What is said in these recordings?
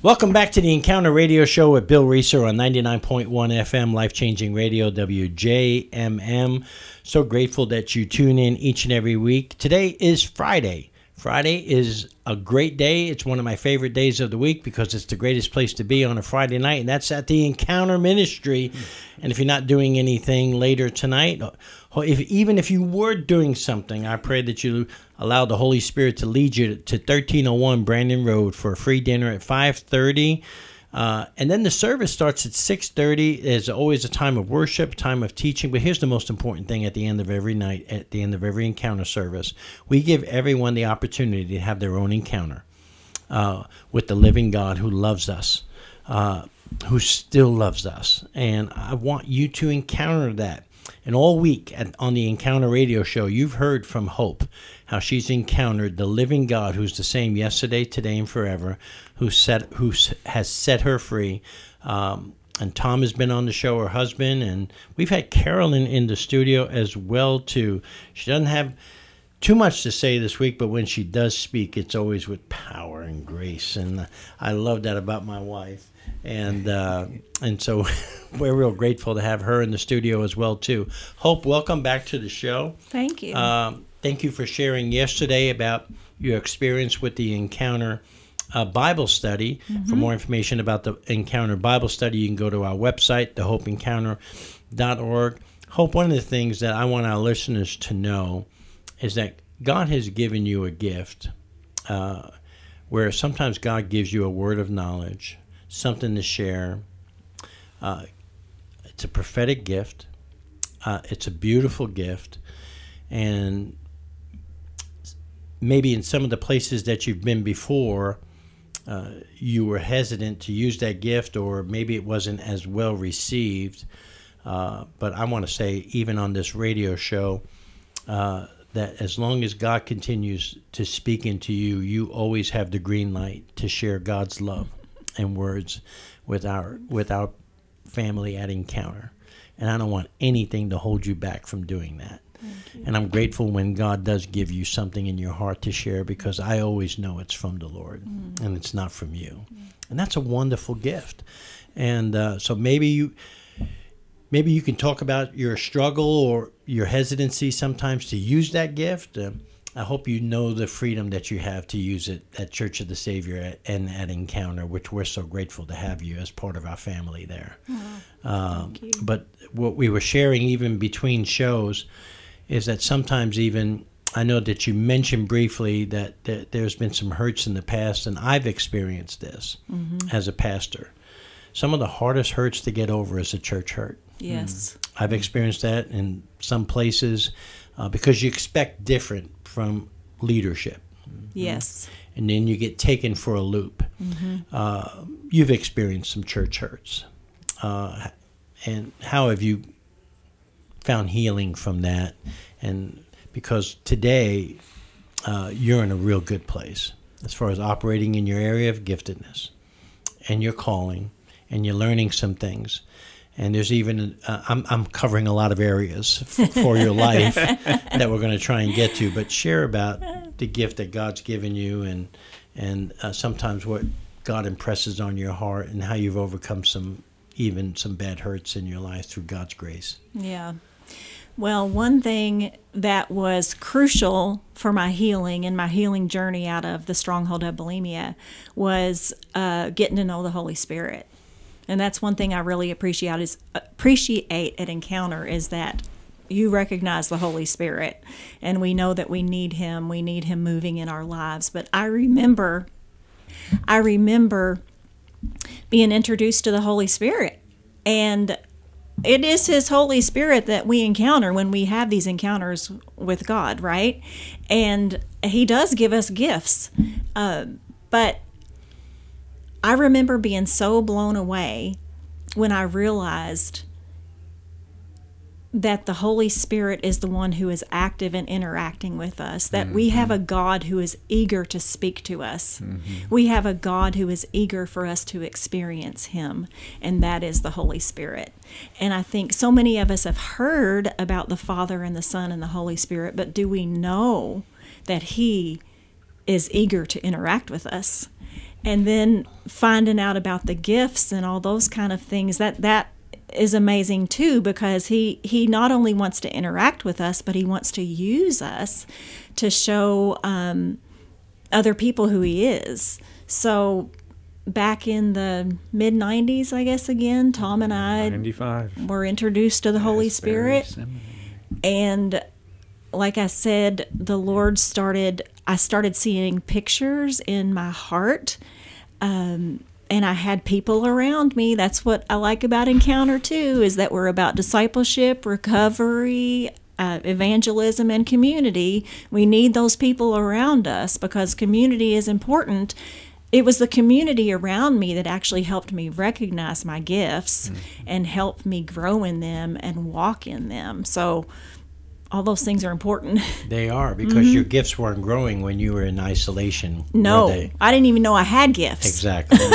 Welcome back to the Encounter Radio Show with Bill Reeser on 99.1 FM, life changing radio, WJMM. So grateful that you tune in each and every week. Today is Friday. Friday is a great day. It's one of my favorite days of the week because it's the greatest place to be on a Friday night, and that's at the Encounter Ministry. And if you're not doing anything later tonight, if even if you were doing something, I pray that you allow the Holy Spirit to lead you to 1301 Brandon Road for a free dinner at 5:30. Uh, and then the service starts at 6.30 there's always a time of worship time of teaching but here's the most important thing at the end of every night at the end of every encounter service. We give everyone the opportunity to have their own encounter uh, with the living god who loves us uh, who still loves us. And i want you to encounter that and all week at, on the Encounter Radio Show, you've heard from Hope how she's encountered the living God who's the same yesterday, today, and forever, who set who has set her free. Um, and Tom has been on the show, her husband, and we've had Carolyn in the studio as well too. She doesn't have too much to say this week, but when she does speak, it's always with power and grace, and I love that about my wife and uh, and so we're real grateful to have her in the studio as well too. Hope, welcome back to the show. Thank you. Um, thank you for sharing yesterday about your experience with the Encounter uh, Bible study. Mm-hmm. For more information about the Encounter Bible study, you can go to our website, thehopeencounter.org. Hope, one of the things that I want our listeners to know is that God has given you a gift uh, where sometimes God gives you a word of knowledge something to share. Uh, it's a prophetic gift. Uh, it's a beautiful gift, and maybe in some of the places that you've been before, uh, you were hesitant to use that gift, or maybe it wasn't as well received. Uh, but I want to say, even on this radio show, uh, that as long as God continues to speak into you, you always have the green light to share God's love and words with our with our family at Encounter. And I don't want anything to hold you back from doing that. And I'm grateful when God does give you something in your heart to share because I always know it's from the Lord mm. and it's not from you. Mm. And that's a wonderful gift. And uh, so maybe you maybe you can talk about your struggle or your hesitancy sometimes to use that gift. Uh, I hope you know the freedom that you have to use it at Church of the Savior and at Encounter, which we're so grateful to have you as part of our family there. Oh, um, but what we were sharing even between shows is that sometimes even I know that you mentioned briefly that, that there's been some hurts in the past, and I've experienced this mm-hmm. as a pastor. Some of the hardest hurts to get over is a church hurt. Yes. Mm. I've experienced that in some places uh, because you expect different from leadership. Yes. And then you get taken for a loop. Mm-hmm. Uh, you've experienced some church hurts. Uh, and how have you found healing from that? And because today uh, you're in a real good place as far as operating in your area of giftedness and your calling, and you're learning some things. And there's even uh, I'm, I'm covering a lot of areas f- for your life that we're going to try and get to but share about the gift that god's given you and and uh, sometimes what god impresses on your heart and how you've overcome some even some bad hurts in your life through god's grace. Yeah. Well one thing that was crucial for my healing and my healing journey out of the stronghold of bulimia was uh, getting to know the holy spirit and that's one thing I really appreciate is appreciate at Encounter is that you recognize the Holy Spirit, and we know that we need Him. We need Him moving in our lives. But I remember, I remember being introduced to the Holy Spirit, and it is His Holy Spirit that we encounter when we have these encounters with God, right? And He does give us gifts, uh, but I remember being so blown away when I realized that the Holy Spirit is the one who is active and interacting with us, that mm-hmm. we have a God who is eager to speak to us. Mm-hmm. We have a God who is eager for us to experience Him, and that is the Holy Spirit. And I think so many of us have heard about the Father and the Son and the Holy Spirit, but do we know that He is eager to interact with us? And then finding out about the gifts and all those kind of things that that is amazing too because he he not only wants to interact with us but he wants to use us to show um, other people who he is. So back in the mid 90s i guess again tom and i 95. were introduced to the holy spirit. and like I said, the Lord started, I started seeing pictures in my heart. Um, and I had people around me. That's what I like about Encounter too, is that we're about discipleship, recovery, uh, evangelism, and community. We need those people around us because community is important. It was the community around me that actually helped me recognize my gifts and helped me grow in them and walk in them. So, all those things are important. They are because your gifts weren't growing when you were in isolation. Mm-hmm. no? I didn't even know I had gifts. Exactly.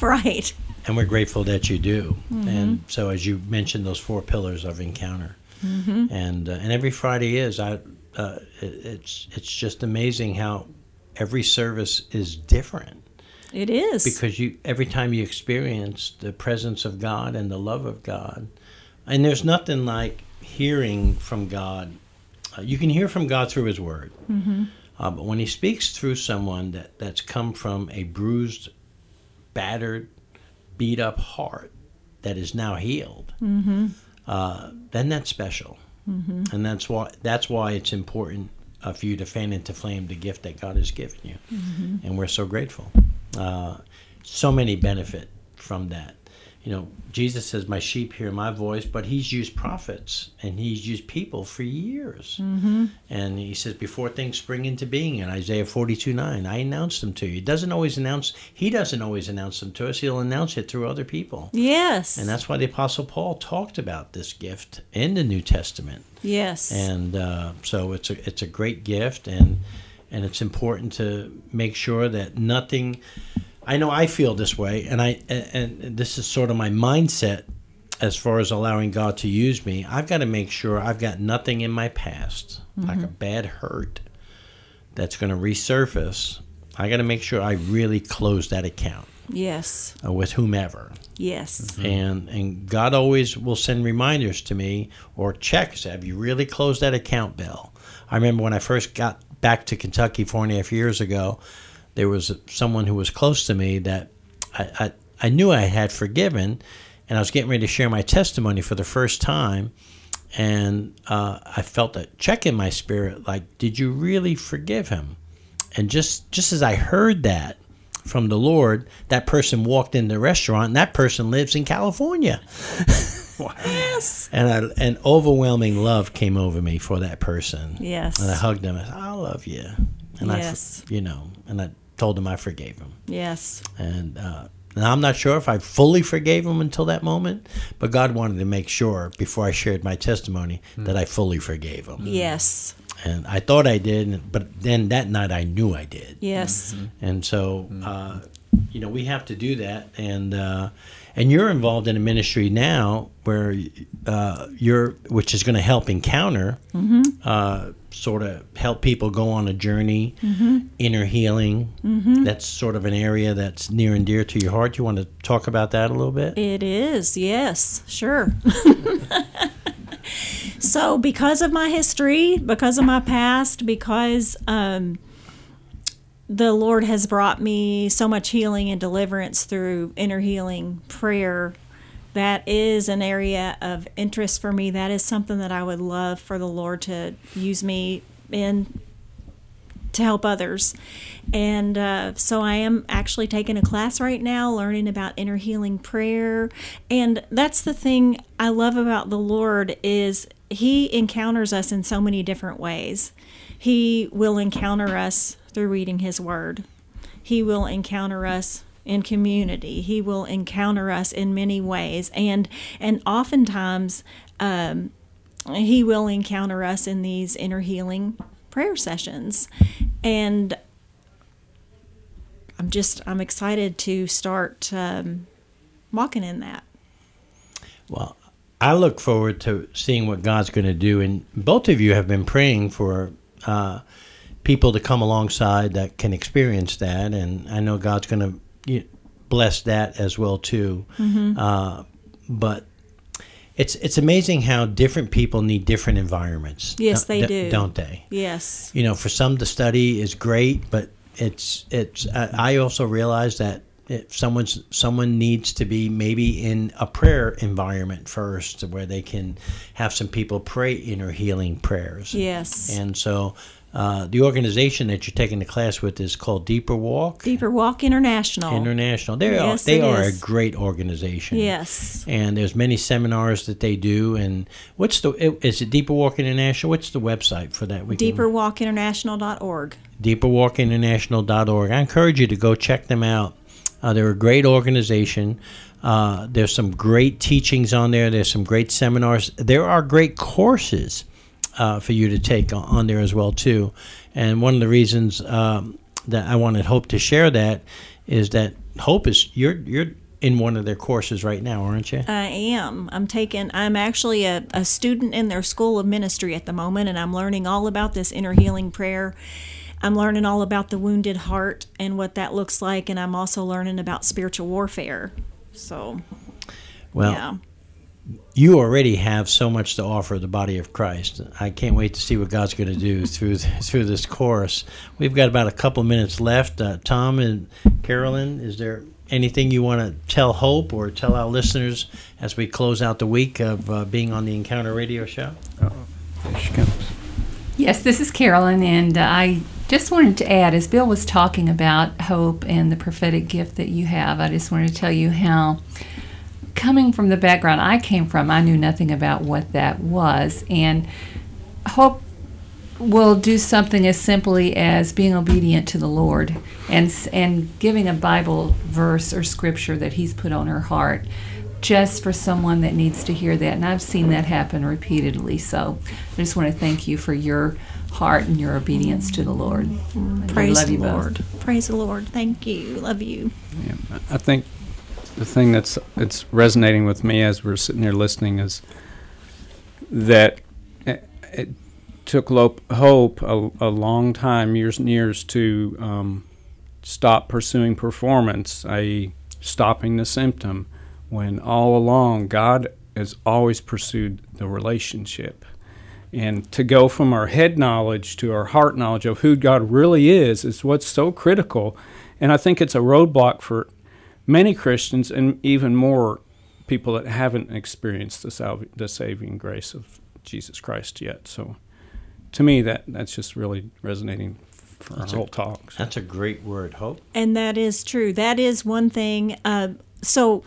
Right. and we're grateful that you do. Mm-hmm. And so, as you mentioned, those four pillars of encounter, Mm-hmm. and uh, and every Friday is I. Uh, it, it's it's just amazing how every service is different It is. because you every time you experience the presence of God and the love of God, and there's nothing like hearing from God. Uh, you can hear from God through His Word, uh, but when He speaks through someone that that's come from a bruised, battered, beat up heart that is now healed, uh, then that's special, and that's why that's why it's important uh, for you to fan into flame the gift that God has given you, and we're so grateful. Uh, so many benefit from that. You know, Jesus says, "My sheep hear my voice," but He's used prophets and He's used people for years. And He says, "Before things spring into being," in Isaiah forty-two nine, I announced them to you. He doesn't always announce. He doesn't always announce them to us. He'll announce it through other people. yes. And that's why the Apostle Paul talked about this gift in the New Testament. yes. And uh, so it's a it's a great gift, and and it's important to make sure that nothing. I know I feel this way, and I and, and this is sort of my mindset as far as allowing God to use me. I've got to make sure I've got nothing in my past, like a bad hurt, that's going to resurface. I got to make sure I really close that account yes. uh, with whomever Yes. and and God always will send reminders to me or checks. Have you really closed that account, Bill? I remember when I first got back to Kentucky four and a half years ago, there was someone who was close to me that I, I, I knew I had forgiven, and I was getting ready to share my testimony for the first time, and uh, I felt a check in my spirit, like, did you really forgive him? And just just as I heard that from the Lord, that person walked in the restaurant, and that person lives in California. Yes. And I, an overwhelming love came over me for that person. Yes. And I hugged him. I said, "I love you," and Yes. I, you know, and I told him I forgave him. Yes. And uh, now I'm not sure if I fully forgave him until that moment, but God wanted to make sure before I shared my testimony that I fully forgave him. Yes. And I thought I did, but then that night I knew I did. Yes. And so, uh, you know, we have to do that. And uh, and you're involved in a ministry now where uh, you're, which is going to help encounter, uh, sort of help people go on a journey, inner healing. That's sort of an area that's near and dear to your heart. You want to talk about that a little bit? It is, yes, sure. so, because of my history, because of my past, because um, the Lord has brought me so much healing and deliverance through inner healing prayer, that is an area of interest for me. That is something that I would love for the Lord to use me in to help others. And uh, so I am actually taking a class right now, learning about inner healing prayer. And that's the thing I love about the Lord is He encounters us in so many different ways. He will encounter us through reading His Word. He will encounter us in community. He will encounter us in many ways, and and oftentimes. Um, he will encounter us in these inner healing prayer sessions and i'm just i'm excited to start um, walking in that Well, I look forward to seeing what God's going to do. And both of you have been praying for uh, people to come alongside that can experience that, and I know God's going to bless that as well too. Uh, but it's it's amazing how different people need different environments. Yes, they do. don't they? Yes. you know, for some the study is great, but it's it's. I I also realize that if someone's someone needs to be maybe in a prayer environment first, where they can have some people pray inner healing prayers. Yes. And so, uh, the organization that you're taking the class with is called Deeper Walk Deeper Walk International. International. They Yes, are they are is. a great organization. yes. And there's many seminars that they do. And what's the is it Deeper Walk International? What's the website for that? We Deeperwalkinternational.org. deeperwalkinternational.org. I encourage you to go check them out. Uh, they're a great organization. Uh, there's some great teachings on there. There's some great seminars. There are great courses uh, for you to take on, there as well too. And one of the reasons um, that I wanted Hope to share that is that Hope is you're you're in one of their courses right now, aren't you? I am. I'm taking. I'm actually a, a student in their school of ministry at the moment, and I'm learning all about this inner healing prayer. I'm learning all about the wounded heart and what that looks like, and I'm also learning about spiritual warfare. So, well, yeah. You already have so much to offer the body of Christ. I can't wait to see what God's going to do through through this course. We've got about a couple minutes left. Uh, Tom and Carolyn, is there anything you want to tell Hope or tell our listeners as we close out the week of uh, being on the Encounter Radio Show? There she comes. Yes, this is Carolyn, and uh, I just wanted to add, as Bill was talking about hope and the prophetic gift that you have, I just wanted to tell you how, coming from the background I came from, I knew nothing about what that was, and hope will do something as simply as being obedient to the Lord and and giving a Bible verse or scripture that He's put on her heart, just for someone that needs to hear that. And I've seen that happen repeatedly. So I just want to thank you for your heart and your obedience to the Lord. Mm-hmm. Praise love the you both. Lord. Praise the Lord. Thank you. Love you. Yeah, I think the thing that's it's resonating with me as we're sitting here listening is that it, it took Hope a, a long time, years and years, to um, stop pursuing performance, i.e., stopping the symptom, when all along God has always pursued the relationship. And to go from our head knowledge to our heart knowledge of who God really is is what's so critical. And I think it's a roadblock for many Christians and even more people that haven't experienced the, salv- the saving grace of Jesus Christ yet. So to me, that, that's just really resonating for That's our a- whole talk. So. That's a great word, Hope. And that is true. That is one thing. Uh, so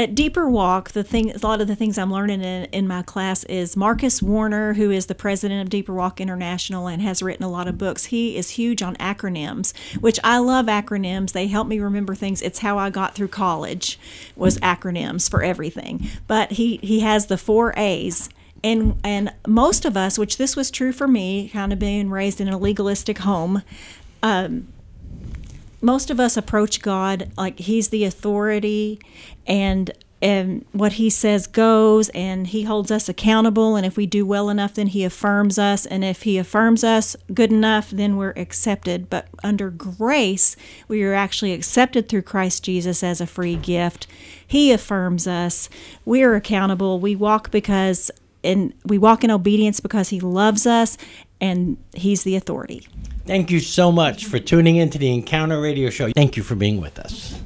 at Deeper Walk, the thing, a lot of the things I'm learning in, in my class is Marcus Warner, who is the president of Deeper Walk International and has written a lot of books. He is huge on acronyms, which I love acronyms. They help me remember things. It's how I got through college was acronyms for everything. But he he has the four A's. And and most of us, which this was true for me, kind of being raised in a legalistic home, um, most of us approach God like He's the authority, and and what He says goes, and He holds us accountable. And if we do well enough, then He affirms us, and if He affirms us good enough, then we're accepted. But under grace, we are actually accepted through Christ Jesus as a free gift. He affirms us. We are accountable. We walk because. And we walk in obedience because he loves us and he's the authority. Thank you so much for tuning into the Encounter Radio Show. Thank you for being with us.